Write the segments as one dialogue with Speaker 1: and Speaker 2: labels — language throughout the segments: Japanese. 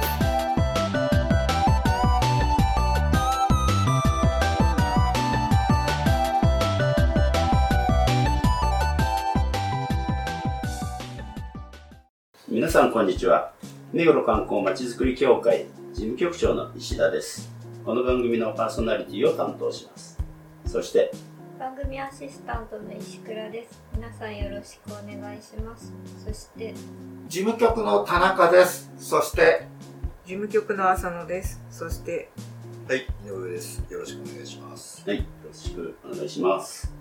Speaker 1: す。
Speaker 2: 皆さんこんにちは目黒観光まちづくり協会事務局長の石田ですこの番組のパーソナリティを担当しますそして
Speaker 1: 番組アシスタントの石倉です皆さんよろしくお願いしますそして
Speaker 3: 事務局の田中です。そして、
Speaker 4: 事務局の浅野です。そして、
Speaker 5: はい、井上です。よろしくお願いします。
Speaker 2: はいよろしくお願いします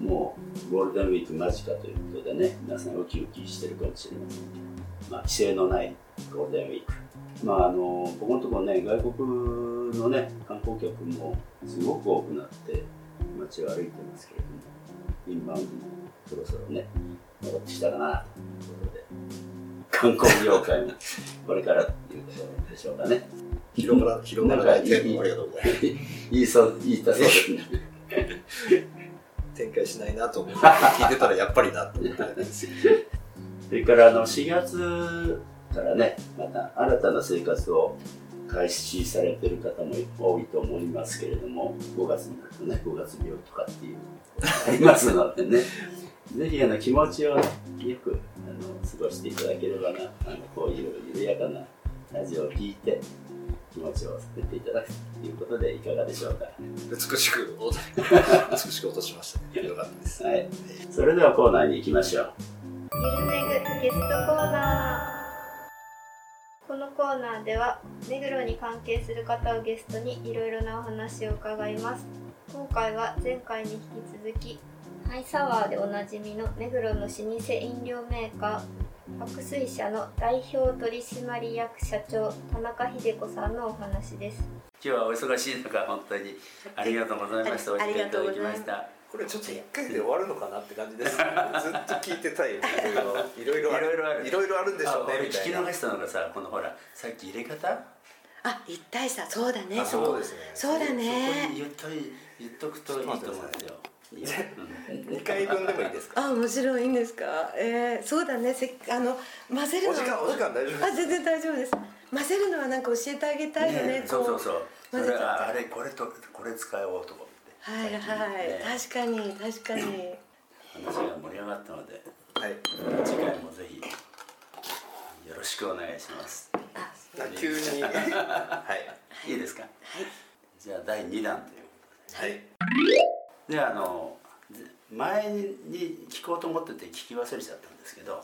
Speaker 2: もうゴールデンウィーク間近ということでね皆さんウキウキしてるかもしれませんけどまあ規制のないゴールデンウィークまああのここのところね外国のね観光客もすごく多くなって街を歩いてますけれどもインバウンドもそろそろね戻ってきたかなということで観光業界もこれからっていうことでしょうかね
Speaker 5: 広がら、広がらない点もありがとうございます。
Speaker 2: 言いそう言いたそうですね
Speaker 5: 展開しないなと思って、聞いてたらやっぱりなと思ったんですよ。
Speaker 2: それからあの4月からね、また新たな生活を開始されてる方も多いと思いますけれども、5月になるとね、5月病とかっていう、ありますのでね、ぜひあの気持ちをよくあの過ごしていただければな、あのこういう緩やかなラジオを聞いて、気持ちを捨てていただくということでいかがでしょうか。
Speaker 5: 美しく、美しく落としましたね。よかったです。
Speaker 2: はい。それではコーナーに行きましょう。
Speaker 1: ゲストコーナー。このコーナーでは目黒に関係する方をゲストにいろいろなお話を伺います。今回は前回に引き続きハイサワーでおなじみの目黒の老舗飲料メーカー白水社の代表取締役社長田中秀子さんのお話です。
Speaker 2: 今日はお忙しい中本当にありがとうございました。お時間いただきました。
Speaker 5: これちょっと一回で終わるのかなって感じです、ね。ずっと聞いてたい。いろいろ、いろいろある。
Speaker 2: いろいろある
Speaker 5: いろいろあるんでしょうね
Speaker 2: あ、俺
Speaker 5: みたいな。
Speaker 2: 聞き逃したのがさ、このほら、さっき入れ方？
Speaker 6: あ、一体差、そうだね。
Speaker 5: あ
Speaker 6: そ
Speaker 5: うですね
Speaker 6: そうだ
Speaker 2: そこ
Speaker 6: ね
Speaker 2: に。言っとい、言っとくといいと思うんですよ。
Speaker 5: 二回分でもいいですか？
Speaker 6: あ、面白いいいんですか？えー、そうだね。せっあの混ぜるの。
Speaker 5: お時間、お時間大丈夫
Speaker 6: あ、全然大丈夫です。混ぜるのはなんか教えてあげたいよね。
Speaker 2: ねそうそう
Speaker 6: う。
Speaker 2: そう。それはあれこれとこれ使おうと思って。
Speaker 6: はいはい、
Speaker 2: ね
Speaker 6: 確かに確かに。
Speaker 2: 話が盛り上がったので、
Speaker 5: はい。
Speaker 2: 次回もぜひよろしくお願いします。
Speaker 6: あ、
Speaker 5: 急に。はい。
Speaker 2: いいですか？じゃあ第二弾ということで。
Speaker 5: はい。
Speaker 2: であの前に聞こうと思ってて聞き忘れちゃったんですけど
Speaker 6: はい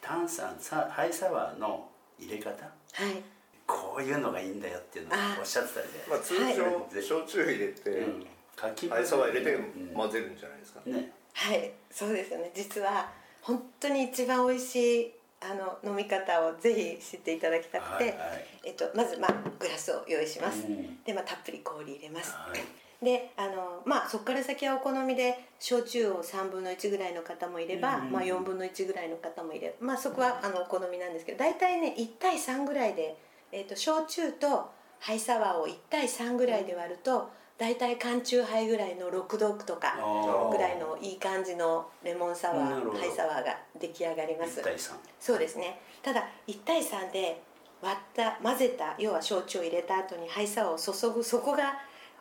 Speaker 2: 炭酸さハイサワーの入れ方
Speaker 6: はい。
Speaker 2: こういうのがいいんだよっていうのを
Speaker 6: あ
Speaker 2: おっしゃってたじゃ
Speaker 5: まあ、通常、焼酎入れて、
Speaker 2: ない、うん、かき
Speaker 5: アイサワー入れて
Speaker 2: うん
Speaker 5: 混ぜるんじゃないですか。
Speaker 2: ね。
Speaker 6: はい、そうですよね。実は本当に一番美味しいあの飲み方をぜひ知っていただきたくて、
Speaker 2: はいはい。
Speaker 6: えっとまずまあグラスを用意します。
Speaker 2: うん。
Speaker 6: でまあたっぷり氷入れます。
Speaker 2: はい
Speaker 6: であのまあそこから先はお好みで焼酎を3分の1ぐらいの方もいれば、
Speaker 2: うん
Speaker 6: まあ、4分の1ぐらいの方もいれば、まあ、そこはあのお好みなんですけど大体ね1対3ぐらいで、えっと焼酎とハイサワーを1対3ぐらいで割ると大体缶チューハイぐらいの6度とか
Speaker 2: あー。
Speaker 6: ぐらいのいい感じのレモンサワーハイサワーが出来上がります。
Speaker 2: 1対三。
Speaker 6: そうですね。ただ1対3で割った混ぜた要は焼酎を入れた後にハイサワーを注ぐそこが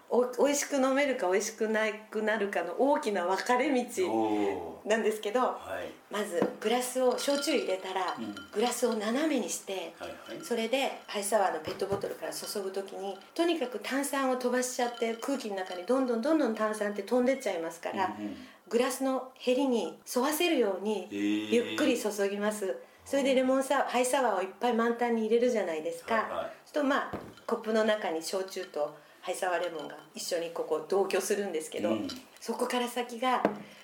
Speaker 6: お美味しく飲めるか美味しくなくなるかの大きな分かれ道なんですけど
Speaker 2: はい。
Speaker 6: まずグラスを焼酎入れたら
Speaker 2: うん。
Speaker 6: グラスを斜めにして
Speaker 2: はいはい。
Speaker 6: それでハイサワーのペットボトルから注ぐ時にとにかく炭酸を飛ばしちゃって空気の中にどんどんどんどん炭酸って飛んでっちゃいますから、
Speaker 2: うんうん。
Speaker 6: グラスのへりに沿わせるようにゆっくり注ぎます、それでレモンサワーハイサワーをいっぱい満タンに入れるじゃないですか、
Speaker 2: はいはい。
Speaker 6: とまあコップの中に焼酎とハイサワーレモンが一緒にここ同居するんですけど、
Speaker 2: うん。
Speaker 6: そこから先が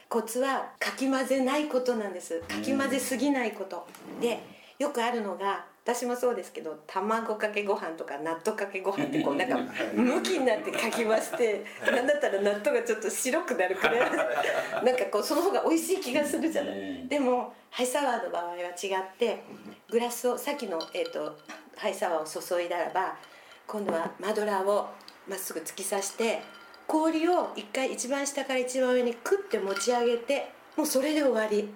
Speaker 6: コツはかき混ぜないことなんです。かき混ぜすぎないこと、でよくあるのが私もそうですけど卵かけご飯とか納豆かけご飯ってこうなんか向きになってかきましてなんだったら納豆がちょっと白くなるくらい なんかこうその方が美味しい気がするじゃない。でもハイサワーの場合は違ってグラスをさっきの、えー、とハイサワーを注いだらば今度はマドラーをまっすぐ突き刺して氷を一回一番下から一番上にクッて持ち上げてもうそれで終わり。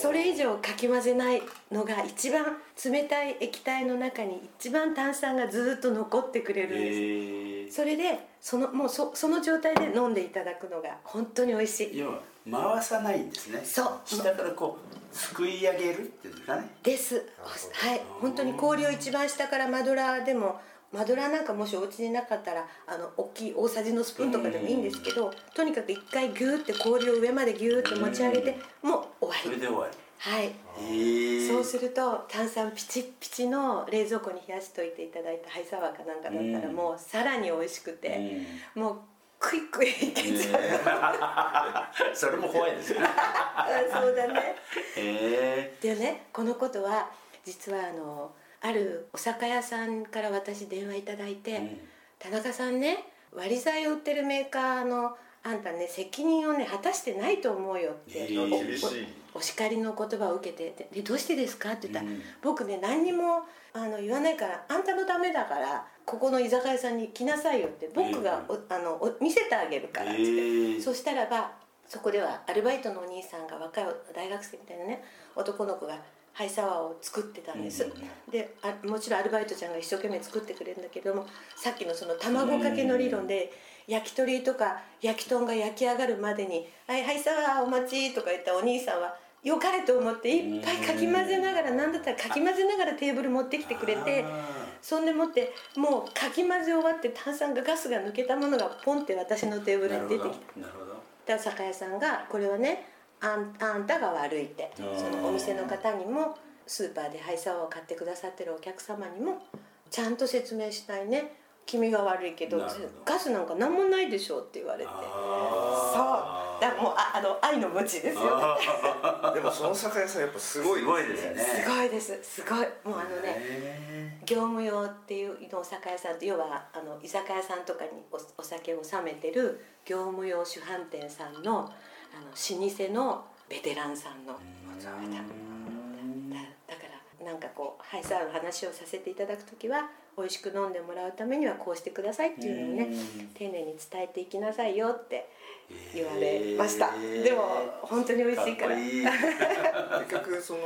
Speaker 6: それ以上かき混ぜないのが一番冷たい液体の中に一番炭酸がずっと残ってくれるんです、
Speaker 2: えー、
Speaker 6: それでそのもうそその状態で飲んでいただくのが本当に美味しい。
Speaker 2: 要は回さないんですね。
Speaker 6: そう。
Speaker 2: 下からこうすくい上げるっていうんですかね。
Speaker 6: です。はい。本当に氷を一番下からマドラーでもマドラーなんかもしお家になかったらあの大きい大さじのスプーンとかでもいいんですけどとにかく一回ギューって氷を上までギューって持ち上げてもう終わり
Speaker 2: それで終わり
Speaker 6: はいそうすると炭酸ピチピチの冷蔵庫に冷やしといていただいたハイサワーかなんかだったらもうさらに美味しくて、もうクイクイいけちゃう、
Speaker 2: それも怖いですよね
Speaker 6: そうだね
Speaker 2: へ
Speaker 6: でねこのことは実はあのあるお酒屋さんから私電話いただいて、
Speaker 2: え
Speaker 6: 田中さんね割り剤を売ってるメーカーのあんたね責任をね果たしてないと思うよって、
Speaker 2: えー
Speaker 6: お
Speaker 5: 厳しい。
Speaker 6: おお叱りの言葉を受けてで「どうしてですか?」って言ったら、
Speaker 2: うん。
Speaker 6: 僕ね何にもあの言わないからあんたのためだからここの居酒屋さんに来なさいよって僕がお、あのお見せてあげるからって。言って、
Speaker 2: え。ー
Speaker 6: そしたらばそこではアルバイトのお兄さんが若い大学生みたいなね男の子がハイサワーを作ってたんです、
Speaker 2: うん
Speaker 6: であもちろんアルバイトちゃんが一生懸命作ってくれるんだけどもさっきのその卵かけの理論で焼き鳥とか焼き豚が焼き上がるまでに「はいハイサワーお待ち」とか言ったお兄さんは良かれと思っていっぱいかき混ぜながら何だったらかき混ぜながらテーブル持ってきてくれて
Speaker 2: あ
Speaker 6: そんでもってもうかき混ぜ終わって炭酸がガスが抜けたものがポンって私のテーブルに出てきた。
Speaker 2: なるほど。
Speaker 6: で酒屋さんがこれはねあんあんたが悪いってそのお店の方にもスーパーでハイサワーを買ってくださってるお客様にもちゃんと説明しないね。君が悪いけどガスなんか何もないでしょって言われて。そうだからもうああの愛の無知ですよ。ね
Speaker 5: でもその酒屋さんやっぱすごい。
Speaker 2: すごいですよね。
Speaker 6: すごいです。すごい。もうあのね
Speaker 2: へ
Speaker 6: 業務用っていうのお酒屋さんって要はあの居酒屋さんとかにおお酒を納めてる業務用主販店さんのあの老舗のベテランさんのだだからなんかこうハイサーの話をさせていただく時は美味しく飲んでもらうためにはこうしてくださいっていうのをね
Speaker 2: うん。
Speaker 6: 丁寧に伝えていきなさいよって言われました、でも本当に美味しいから。
Speaker 5: 結局その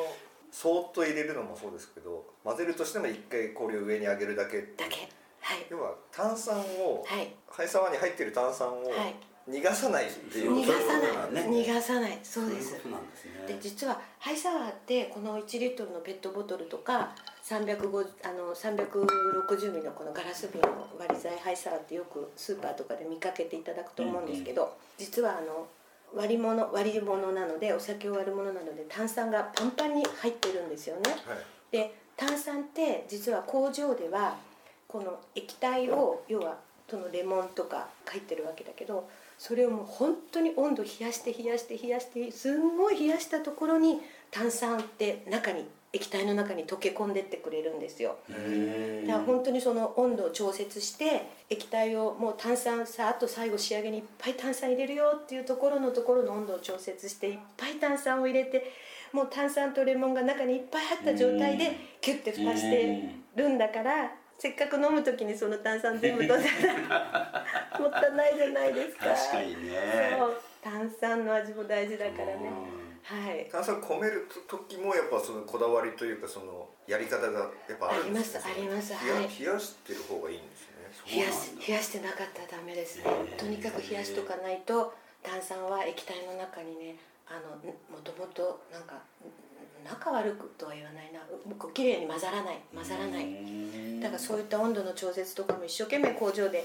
Speaker 5: そーっと入れるのもそうですけど混ぜるとしても一回氷を上に上げるだけ
Speaker 6: だけ。はい。
Speaker 5: 要は炭酸を、
Speaker 6: はい。
Speaker 5: ハイサワーに入ってる炭酸を
Speaker 6: はい
Speaker 5: 逃がさないっていう。
Speaker 6: 逃がさな
Speaker 2: ないね。
Speaker 6: 逃がさない。そうです。
Speaker 2: ですね。
Speaker 6: で実はハイサワーってこの1リットルのペットボトルとか350あの360ミリのこのガラス瓶の割り剤ハイサワーってよくスーパーとかで見かけていただくと思うんですけど、実はあの割り物割り物なのでお酒を割るものなので炭酸がパンパンに入ってるんですよね。
Speaker 5: はい。
Speaker 6: で炭酸って実は工場ではこの液体を要はそのレモンとか入ってるわけだけどそれをもう本当に温度冷やして冷やして冷やしてすんごい冷やしたところに炭酸って中に液体の中に溶け込んでってくれるんですよ。だから本当にその温度を調節して液体をもう炭酸さあと最後仕上げにいっぱい炭酸入れるよっていうところのところの温度を調節していっぱい炭酸を入れてもう炭酸とレモンが中にいっぱい入った状態でキュッて蓋してるんだからせっかく飲む時にその炭酸全部飲んだらもったいないじゃないですか。
Speaker 2: 確かにね。
Speaker 6: そう。炭酸の味も大事だからね。はい。
Speaker 5: 炭酸込める時もやっぱそのこだわりというかそのやり方がやっぱあるんですね
Speaker 6: ありますあります。
Speaker 5: 冷や
Speaker 6: はい。
Speaker 5: 冷やしてる方がいいんですね。
Speaker 6: 冷やし冷やしてなかったらダメですね。とにかく冷やしとかないと炭酸は液体の中にねあのもともとなんかん仲悪くとは言わないな。うこう綺麗に混ざらない。混ざらない。だからそういった温度の調節とかも一生懸命工場で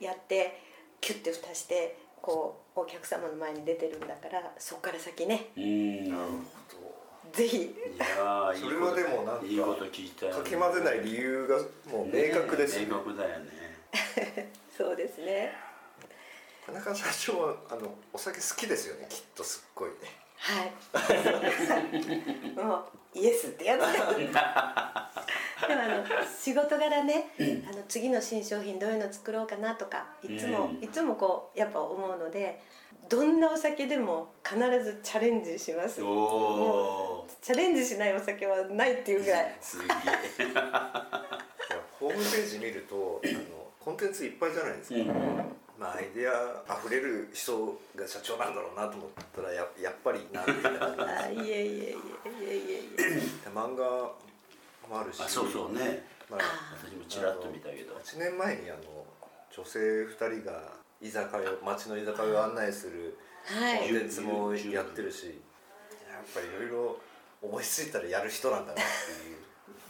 Speaker 6: やってキュッて蓋してこうお客様の前に出てるんだからそこから先ね。
Speaker 2: うん。
Speaker 5: なる
Speaker 6: ぜひ。
Speaker 2: いやー
Speaker 5: それはでもなんか
Speaker 2: いいこと聞いたよ
Speaker 5: ほどかき混ぜない理由がもう明確ですよね。
Speaker 2: 明確だよね。
Speaker 6: そうですね。
Speaker 5: 田中社長はあのお酒好きですよね。きっとすっごいね。
Speaker 6: はい。もうイエスってやつ でもあの仕事柄ねあの次の新商品どういうの作ろうかなとかいつも、
Speaker 2: うん。
Speaker 6: いつもこうやっぱ思うのでどんなお酒でも必ずチャレンジします。
Speaker 2: おお
Speaker 6: チャレンジしないお酒はないっていうぐらい。
Speaker 5: ホームページ見るとあのコンテンツいっぱいじゃないですか、まあアイデアあふれる人が社長なんだろうなと思ったらややっぱりなみたい
Speaker 6: えいえいえいえいえいえ。
Speaker 5: で漫画もあるし。
Speaker 2: あそうそうね。
Speaker 5: まあ、
Speaker 2: 私もちらっと見たけど。
Speaker 5: 8年前にあの女性2人が居酒屋町の居酒屋を案内する
Speaker 6: はい。
Speaker 5: コンテンツもやってるし。やっぱりいろいろ思いついたらやる人なんだな。っていう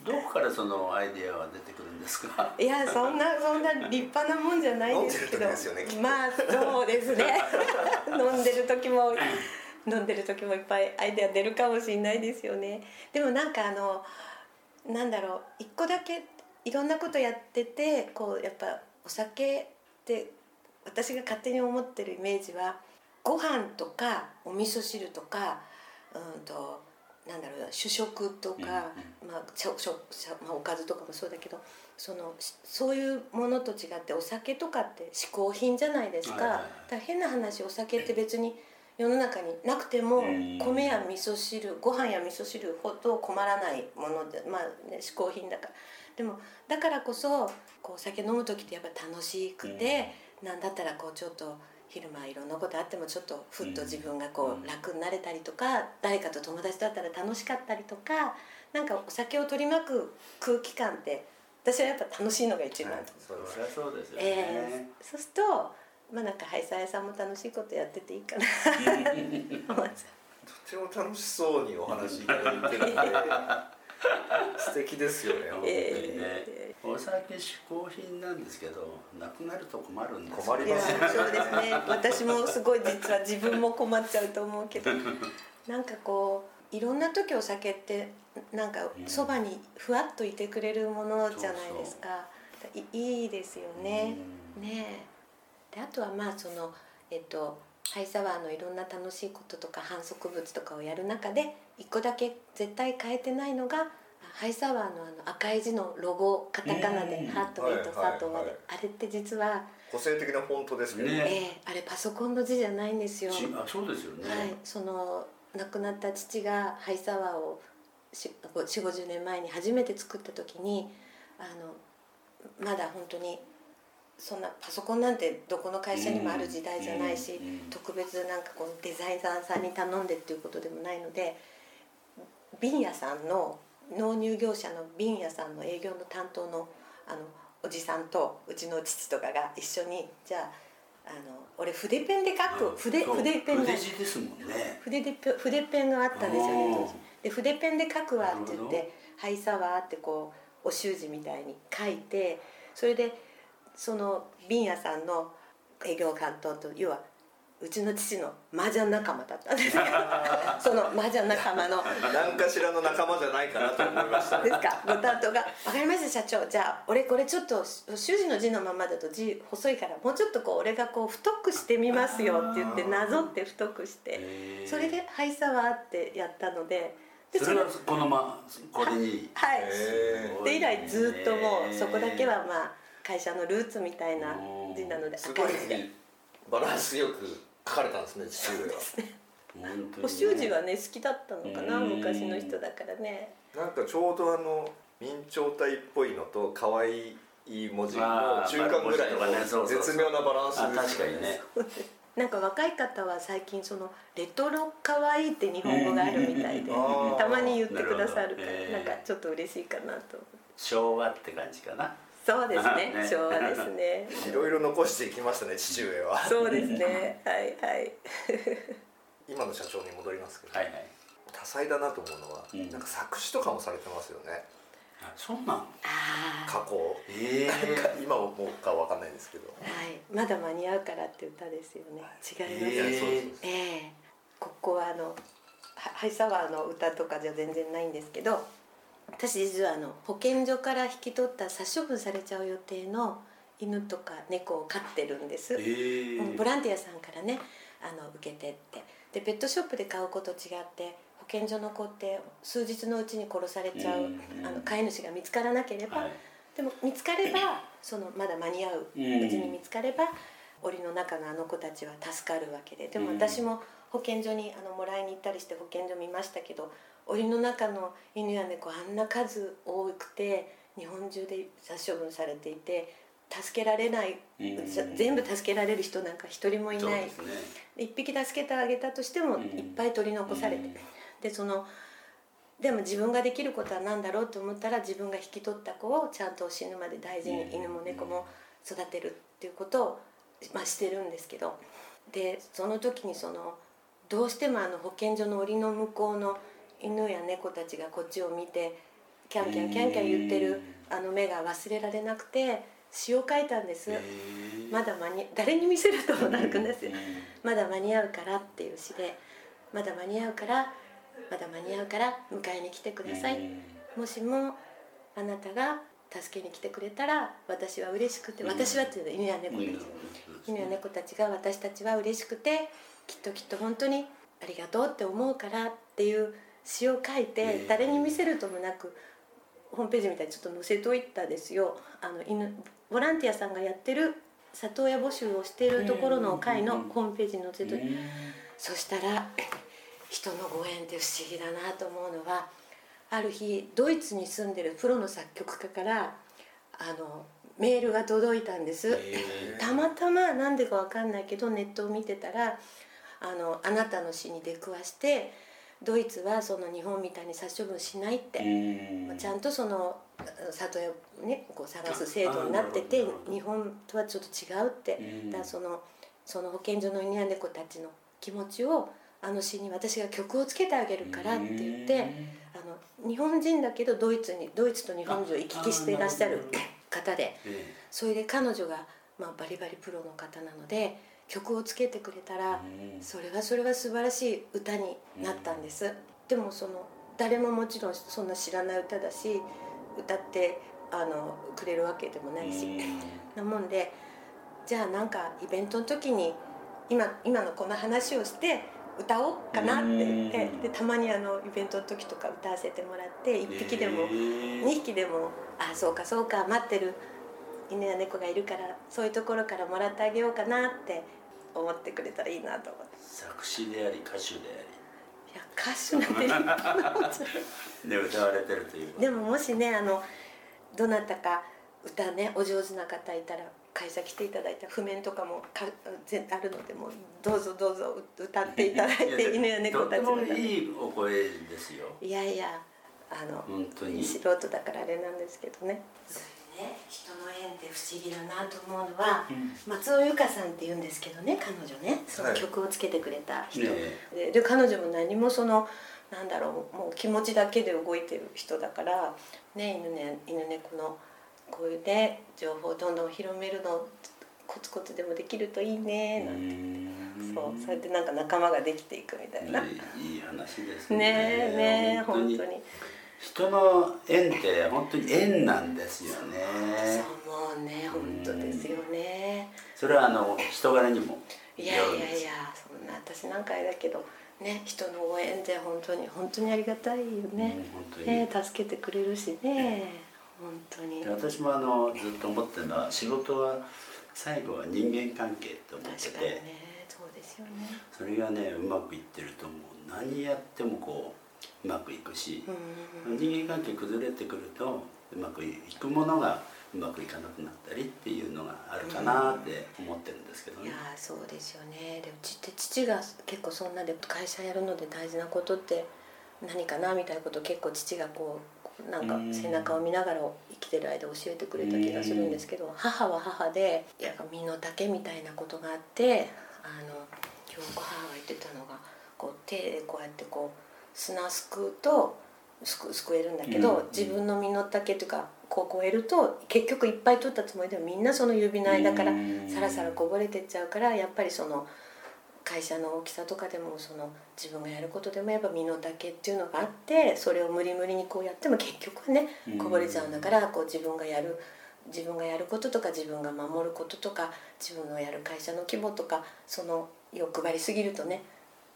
Speaker 2: どこからそのアイデアは出てくるんですか？
Speaker 6: いやそんなそんな立派なもんじゃないですけど。
Speaker 5: 飲んでる時ですよね
Speaker 6: まあそうですね。飲んでる時も飲んでる時もいっぱいアイデア出るかもしれないですよね。でもなんかあのなんだろう一個だけいろんなことやっててこうやっぱお酒って私が勝手に思ってるイメージはご飯とかお味噌汁とかうんとなんだろうな主食とか、まあしょしょまあ、おかずとかもそうだけどそのしそういうものと違ってお酒とかって嗜好品じゃないですか,、だから変な話お酒って別に世の中になくても
Speaker 2: うん。
Speaker 6: 米や味噌汁ご飯や味噌汁ほど困らないものでまあね嗜好品だから。でもだからこそこうお酒飲む時ってやっぱ楽しくて、なんだったらこうちょっと昼間いろんなことあってもちょっとふっと自分がこ
Speaker 2: う
Speaker 6: 楽になれたりとか誰かと友達だったら楽しかったりとかなんかお酒を取り巻く空気感って私はやっぱ楽しいのが一番、
Speaker 5: それは
Speaker 2: そりゃそうですよ
Speaker 6: ええ
Speaker 2: ね、
Speaker 6: そうするとまあなんかハイサー屋さんも楽しいことやってていいかな。
Speaker 5: とても楽しそうにお話いただいてる。んで素敵ですよね、本当に
Speaker 6: え
Speaker 2: お酒嗜好品なんですけどなくなると困るんですよ
Speaker 5: 困り
Speaker 6: いや
Speaker 5: ます。よ
Speaker 6: そうですね。私もすごい実は自分も困っちゃうと思うけど。なんかこういろんな時お酒ってなんかそばにふわっといてくれるものじゃないですか。いいいですよね。ねえであとはまあそのえっとハイサワーのいろんな楽しいこととか反則物とかをやる中で一個だけ絶対変えてないのがハイサワーのあの赤い字のロゴカタカナで
Speaker 2: うん「
Speaker 6: ハートメイト
Speaker 5: はい
Speaker 6: 佐藤まであれって実は
Speaker 5: 個性的なフォントですけど、
Speaker 2: ね。
Speaker 6: ええあれパソコンの字じゃないんですよ。
Speaker 2: ちあそうですよね、
Speaker 6: はい、その亡くなった父がハイサワーを4 5 0年前に初めて作った時にあのまだ本当にそんなパソコンなんてどこの会社にもある時代じゃないし、特別なんかこうデザイナーさんに頼んでっていうことでもないので瓶屋さんの納入業者の瓶屋さんの営業の担当のあのおじさんとうちの父とかが一緒にじゃああの俺筆ペンで書く筆筆ペンが
Speaker 2: 筆字ですもんね。
Speaker 6: 筆でペ筆ペンがあったんですよね。で筆ペンで書くわって言って「ハイサワー」ってこうお習字みたいに書いてそれでその瓶屋さんの営業担当と要はうちの父の麻雀仲間だったんですよ その麻雀仲間の。
Speaker 5: 何かしらの仲間じゃないかなと思いました
Speaker 6: ですか？ご担当が「分かりました社長。じゃあ俺これちょっと習字の字のままだと字細いからもうちょっとこう俺がこう太くしてみますよ」って言ってなぞって太くしてそれで「ハイサワー」ってやったのでで
Speaker 2: それはこのまこれに
Speaker 6: はい。
Speaker 5: へ
Speaker 6: で以来ずっともうそこだけはまあ会社のルーツみたいな字なので
Speaker 5: すごい
Speaker 6: 赤い字で
Speaker 5: バランスよく書かれたんですね父上は
Speaker 2: 本当にね。
Speaker 6: お習字はね好きだったのかな
Speaker 2: うん。
Speaker 6: 昔の人だからね。
Speaker 5: なんかちょうどあの明朝体っぽいのと可愛い文字の中間ぐらいの絶妙なバランス。
Speaker 2: あ
Speaker 5: です
Speaker 2: 確かにね。
Speaker 6: なんか若い方は最近そのレトロ可愛いって日本語があるみたいでたまに言ってくださるから
Speaker 2: な
Speaker 6: んかちょっと嬉しいかなと
Speaker 2: 昭和って感じかな
Speaker 6: そうですね。
Speaker 2: ね。
Speaker 6: 昭和ですね。
Speaker 5: いろいろ残していきましたね父上は。
Speaker 6: そうですね。はいはい。
Speaker 5: 今の社長に戻りますけど、
Speaker 2: はいはい。
Speaker 5: 多彩だなと思うのは、
Speaker 2: うん。
Speaker 5: なんか作詞とかもされてますよね。
Speaker 2: あそうなん？
Speaker 6: ああ
Speaker 5: 過去
Speaker 2: ええ
Speaker 5: 今もかわかんないんですけど。
Speaker 6: はい。まだ間に合うからって歌ですよね。違います。
Speaker 2: え
Speaker 5: いやそうそう
Speaker 6: ええ。ここはあのハハイサワーの歌とかじゃ全然ないんですけど私実はあの保健所から引き取った殺処分されちゃう予定の犬とか猫を飼ってるんです、
Speaker 2: ええ
Speaker 6: もうボランティアさんからねあの受けてって。でペットショップで買うこと違って保健所の子って数日のうちに殺されちゃう、
Speaker 2: うん。
Speaker 6: あの飼い主が見つからなければ、
Speaker 2: はい。
Speaker 6: でも見つかればそのまだ間に合う。うちに見つかれば檻の中のあの子たちは助かるわけで。でも
Speaker 2: うん
Speaker 6: 私も保健所にあのもらいに行ったりして保健所見ましたけど檻の中の犬や猫あんな数多くて日本中で殺処分されていて助けられない
Speaker 2: うん。
Speaker 6: 全部助けられる人なんか一人もいない。
Speaker 2: ね。
Speaker 6: 一匹助けてあげたとしても
Speaker 2: うん。
Speaker 6: いっぱい取り残されて、
Speaker 2: うん。
Speaker 6: でそのでも自分ができることは何だろうと思ったら自分が引き取った子をちゃんと死ぬまで大事に
Speaker 2: うん。
Speaker 6: 犬も猫も育てるっていうことを、まあ、してるんですけど。でその時にそのどうしてもあの保健所の檻の向こうの犬や猫たちがこっちを見てキャンキャンキャンキャン言ってるあの目が忘れられなくて詩を書いたんです。まだ間に誰に見せるともなくんですよ。まだ間に合うからっていう詩でまだ間に合うからまだ間に合うから迎えに来てください。もしもあなたが助けに来てくれたら私は嬉しくて私はっていうのは犬や猫たち犬や猫たちが私たちは嬉しくてきっときっと本当にありがとうって思うからっていう詩を書いて誰に見せるともなくホームページみたいにちょっと載せといたですよ。あの犬ボランティアさんがやってる里親募集をしているところの会のホームページに載せといて。そしたら人のご縁って不思議だなと思うのはある日ドイツに住んでるプロの作曲家からあのメールが届いたんです。たまたまなんでかわかんないけどネットを見てたらあのあなたの詩に出くわしてドイツはその日本みたいに殺処分しないって、ちゃんとその里親をねこう探す制度になってて日本とはちょっと違うって、だそのその保健所の犬や猫たちの気持ちをあの詩に私が曲をつけてあげるからって言って日本人だけどドイツにドイツと日本人を行き来していらっしゃる方でそれで彼女が、まあ、バリバリプロの方なので曲をつけてくれたらそれはそれは素晴らしい歌になったんです、でもその誰ももちろんそんな知らない歌だし歌ってあのくれるわけでもないし、なもんでじゃあなんかイベントの時に今今のこの話をして歌おうかなって言って
Speaker 2: うん。
Speaker 6: でたまにあのイベントの時とか歌わせてもらって1匹でも2匹でもあそうかそうか待ってる犬や猫がいるからそういうところからもらってあげようかなって思ってくれたらいいなと思って。
Speaker 2: 作詞であり歌手で
Speaker 6: いや歌手なんて
Speaker 2: ありで歌われてるという
Speaker 6: でももしねあのどなたか歌ねお上手な方いたら会社来ていただいた譜面とかもかぜあるのでもうどうぞどうぞ歌っていただいて犬や猫たち
Speaker 2: と
Speaker 6: のために。
Speaker 2: ってもいいお声ですよ。
Speaker 6: いやいやあの
Speaker 2: 本当に。
Speaker 6: 素人だからあれなんですけどね。ね。人の縁って不思議だなと思うのは、松尾由香さんって言うんですけどね彼女ね。その曲をつけてくれた人、
Speaker 2: ね
Speaker 6: でで彼女も何もそのなんだろうもう気持ちだけで動いてる人だからね犬ね犬猫のこういうね情報をどんどん広めるのコツコツでもできるといいねなんて。そうそうやってなんか仲間ができていくみたいな。ね
Speaker 2: いい話です
Speaker 6: え
Speaker 2: ね
Speaker 6: ねえ本当に。
Speaker 2: 人の縁って本当に縁なんですよね。
Speaker 6: そうもうね本当ですよね。
Speaker 2: それはあの人柄にも
Speaker 6: いやいやいやそんな私何回だけどね人の応援で本当に本当にありがたいよね。
Speaker 2: うん本当に。
Speaker 6: ね助けてくれるしね本当に。
Speaker 2: で私もあのずっと思ってるのは仕事は最後は人間関係って思ってて、
Speaker 6: 確かにねそうですよね。
Speaker 2: それがねうまくいってるともう。何やってもこううまくいくし、
Speaker 6: うん
Speaker 2: 人間関係崩れてくるとうまくいくものがうまくいかなくなったりっていうのがあるかなって思ってるんですけどね。
Speaker 6: いや。ーそうですよね。でうちって父が結構そんなで会社やるので大事なことって何かなみたいなことを結構父がこうなんか
Speaker 2: うん
Speaker 6: 背中を見ながら生きてる間教えてくれた気がするんですけど母は母でいや身の丈みたいなことがあってあの今日母が言ってたのがこう手でこうやってこう砂すくうとすくすくえるんだけど、
Speaker 2: うん。
Speaker 6: 自分の身の丈というかこうこうえると結局いっぱい取ったつもりでもみんなその指の間から
Speaker 2: うん。
Speaker 6: さらさらこぼれてっちゃうからやっぱりその会社の大きさとかでもその自分がやることでもやっぱ身の丈っていうのがあってそれを無理無理にこうやっても結局はね
Speaker 2: うん。
Speaker 6: こぼれちゃうんだからこう自分がやる自分がやることとか自分が守ることとか自分のやる会社の規模とかその欲張りすぎるとね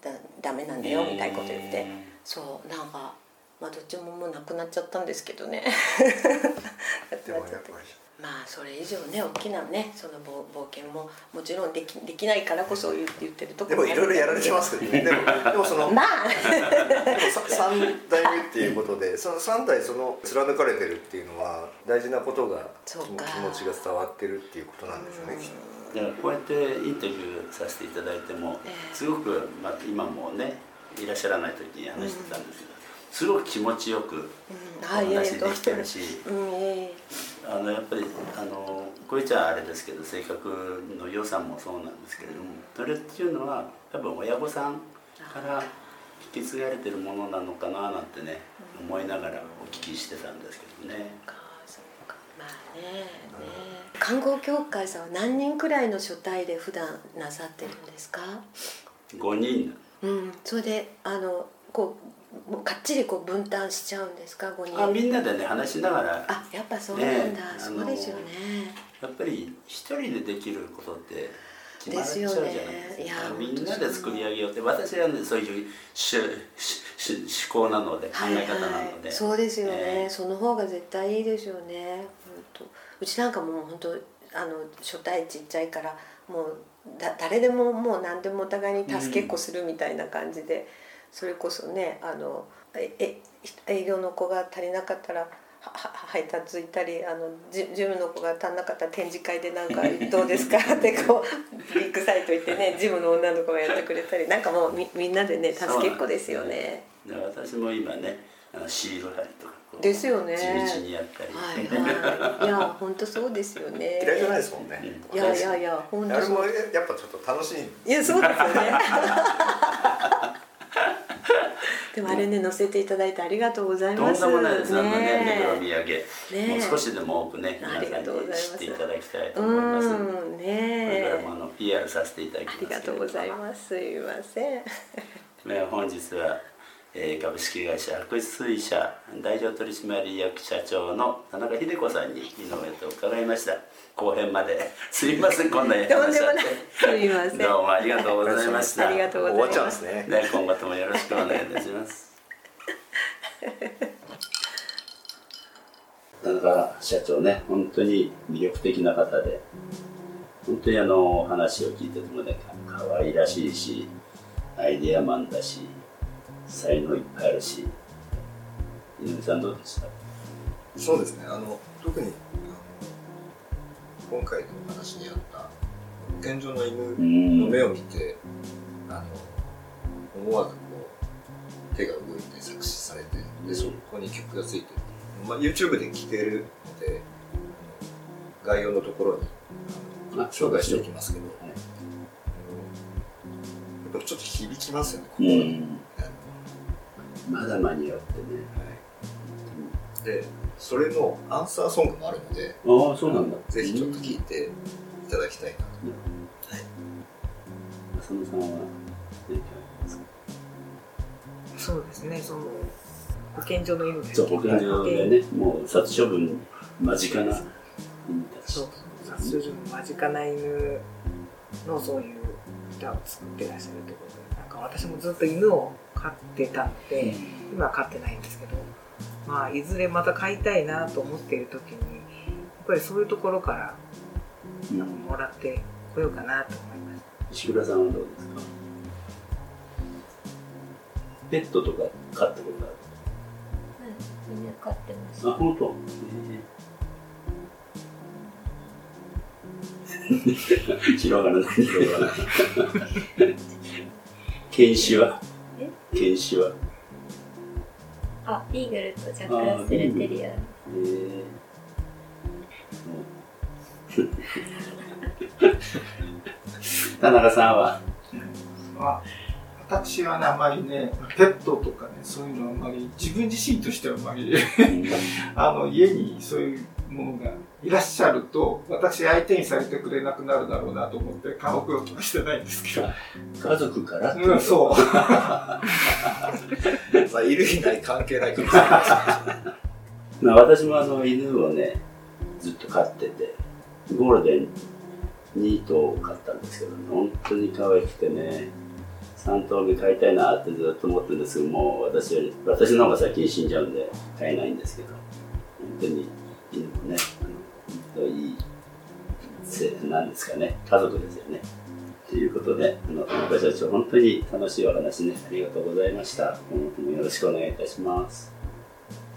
Speaker 6: だダメなんだよみたいなこと言って。そうなんかまあどっちももうなくなっちゃったんですけどね。なく
Speaker 5: で
Speaker 6: なっまあそれ以上ね大きなねその冒冒険ももちろんできできないからこそ言って言ってるとこ
Speaker 5: でもいろいろやられてますけどね。でもでもその
Speaker 6: まあ。
Speaker 5: でもさ三代目っていうことでその三代その貫かれてるっていうのは大事なことが気
Speaker 6: そうか。
Speaker 5: 気持ちが伝わってるっていうことなんでしょうねきっと。
Speaker 2: だからこうやってインタビューさせていただいても
Speaker 6: ええ。
Speaker 2: すごく、まあ、今もねいらっしゃらない時に話してたんですけど、すごく気持ちよく
Speaker 6: うん。
Speaker 2: お話できてるし。あのやっぱりあのこいちゃんあれですけど性格の良さもそうなんですけれどもそれっていうのは多分親御さんから引き継がれてるものなのかななんてね思いながらお聞きしてたんですけどね。
Speaker 6: まあねね。観光協会さんは何人くらいの所帯で普段なさってるんですか
Speaker 2: ？5人。
Speaker 6: うんそれであのこうもうかっちりこう分担しちゃうんですか？5人
Speaker 2: あみんなでね話しながら。
Speaker 6: あやっぱそうなんだ、
Speaker 2: ねえ
Speaker 6: そうですよね。
Speaker 2: やっぱり一人でできることって決まっちゃうじゃないですか。
Speaker 6: ね。いや
Speaker 2: みんなで作り上げようって。私はねそういう主主主思考なので考え方なので、
Speaker 6: そうですよね、
Speaker 2: ええ。
Speaker 6: その方が絶対いいですよね。うちなんかもう本当あの初対ちっちゃいからもうだ誰でももう何でもお互いに助けっこするみたいな感じで、それこそねあのええ営業の子が足りなかったらはは配達行ったりあのジ事務の子が足んなかったら展示会でなんか「どうですか?」ってこうビッグサイト行ってね事務の女の子がやってくれたりなんかもうみみんなでね助けっこですよね。
Speaker 2: で私も今ねあのシール貼りとかこう
Speaker 6: ですよね
Speaker 2: 地道にやったり、
Speaker 6: はいはい、いや本当そうですよね。
Speaker 5: 嫌いじゃないですもんね、
Speaker 6: いやいやいや本当。
Speaker 5: あれもやっぱちょっと楽しい
Speaker 6: いやそうですよね。でもあれね載せていただいてありがとうござい
Speaker 2: とん
Speaker 6: ます。
Speaker 2: でもないです、あのね
Speaker 6: ね
Speaker 2: 目黒土産、
Speaker 6: ね
Speaker 2: もう少しでも多くね
Speaker 6: ありがとうございます
Speaker 2: 皆さんに知っていただきたいと
Speaker 6: う
Speaker 2: 思います、
Speaker 6: ん
Speaker 2: これ
Speaker 6: ね
Speaker 2: からもあの PR させていただきます
Speaker 6: ありがとうございます。すいません。
Speaker 2: ね本日は、えー株式会社白水社代表取締役社長の田中秀子さんに井上と伺いました後編まで すいませんこんなに
Speaker 6: とんでもない。すいません。
Speaker 2: どうもありがとうございました
Speaker 6: ありがとうございます。
Speaker 5: ですね
Speaker 2: ね、今後ともよろしくお願いいたします。田中社長ね、本当に魅力的な方で、本当にあのお話を聞いててもね、可愛らしいし、アイデアマンだし、才能いっぱいあるし、井上さんどうでした？
Speaker 5: そうですねあの特に今回のお話にあった保健所の犬の目を見て、あの思わずこう手が動いて作詞されてでそこに曲がついてる、まあ、YouTube で聴けるので概要のところに紹介しておきますけど、
Speaker 2: はい。
Speaker 5: やっぱちょっと響きますよね
Speaker 2: う
Speaker 5: 心に、
Speaker 2: ん、
Speaker 5: あの
Speaker 2: まだ間に合ってね。
Speaker 5: でそれのアンサーソングもあるので
Speaker 2: ああ、そうなんだ。
Speaker 5: ぜひちょっと聴いていただきたいなと、
Speaker 2: 浅野さんは何かありますか？
Speaker 4: そうですねその保健所の犬です
Speaker 2: そう、保健所でね、もう殺処分間近な犬たち。
Speaker 4: そう。殺処分間近な犬のそういう歌を作ってらっしゃるということでなんか私もずっと犬を飼ってたんで、今は飼ってないんですけどまあいずれまた飼いたいなと思っている時にやっぱりそういうところから
Speaker 2: うん。
Speaker 4: もらってこようかなと思いました
Speaker 2: 石倉さんはどうですか？ペットとか飼ったこと
Speaker 1: 犬飼ってます。
Speaker 2: あるあ、本当？広がらない。広がらない。犬種は？
Speaker 1: え？
Speaker 2: 犬種は？
Speaker 1: あイーグルとジャックラッセルテリア
Speaker 2: えー。田中さんは？
Speaker 3: まあ、私はね、あまりね、ペットとかね、そういうのはあまり、自分自身としてはあまり、あの、家にそういうものがいらっしゃると、私相手にされてくれなくなるだろうなと思って、家屋をとかしてないんですけど。
Speaker 2: 家族から？
Speaker 3: うん、そう。
Speaker 5: まあ、いるいない関係ないかもしれない
Speaker 2: まあ、私もあの犬をねずっと飼っててゴールデン2頭飼ったんですけど本当に可愛くてね3頭目飼いたいなってずっと思ってるんですけどもう私より私の方が先に死んじゃうんで飼えないんですけど本当に犬もねあの本当いいせなんですかね家族ですよね。ということであの田中社長本当に楽しいお話ねありがとうございました。今後ともよろしくお願いいたします。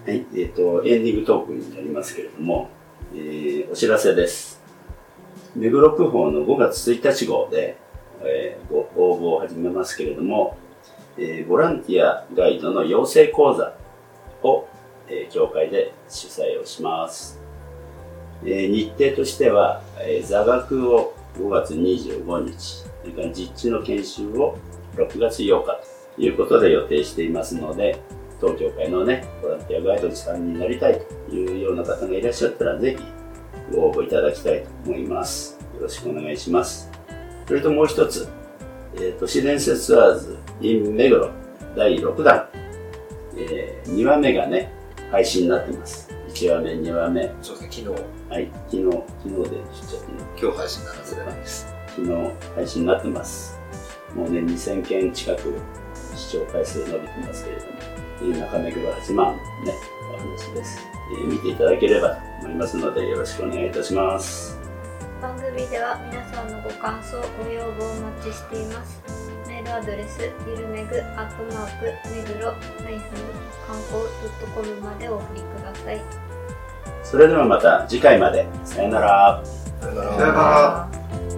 Speaker 2: はいえっ、とエンディングトークになりますけれども、えーお知らせです。目黒区報の5月1日号で、えーご応募を始めますけれども、えーボランティアガイドの養成講座を、えー協会で主催をします。えー日程としては、えー座学を5月25日、それから実地の研修を6月8日ということで予定していますので、当協会のね、ボランティアガイドさんになりたいというような方がいらっしゃったら、ぜひご応募いただきたいと思います。よろしくお願いします。それともう一つ、えー、都市伝説ツアーズ in 目黒第6弾、え2話目がね、配信になっています。1話目、2話目、
Speaker 5: そうですね昨日。
Speaker 2: はい、昨日、昨日でちゃってね、
Speaker 5: 今日配信なんですね
Speaker 2: 昨日配信になってます。もうね、2000件近く視聴回数伸びてますけれども、えー中目黒8万ね、お話です、えー見ていただければと思いますので、よろしくお願いいたします。
Speaker 1: 番組では皆さんのご感想ご要望をお待ちしていますルアドレスゆるめぐアットマークめぐろハイフン観光 .com までお送りください
Speaker 2: それではまた次回まで。さよなら。
Speaker 5: さよな
Speaker 3: さよなら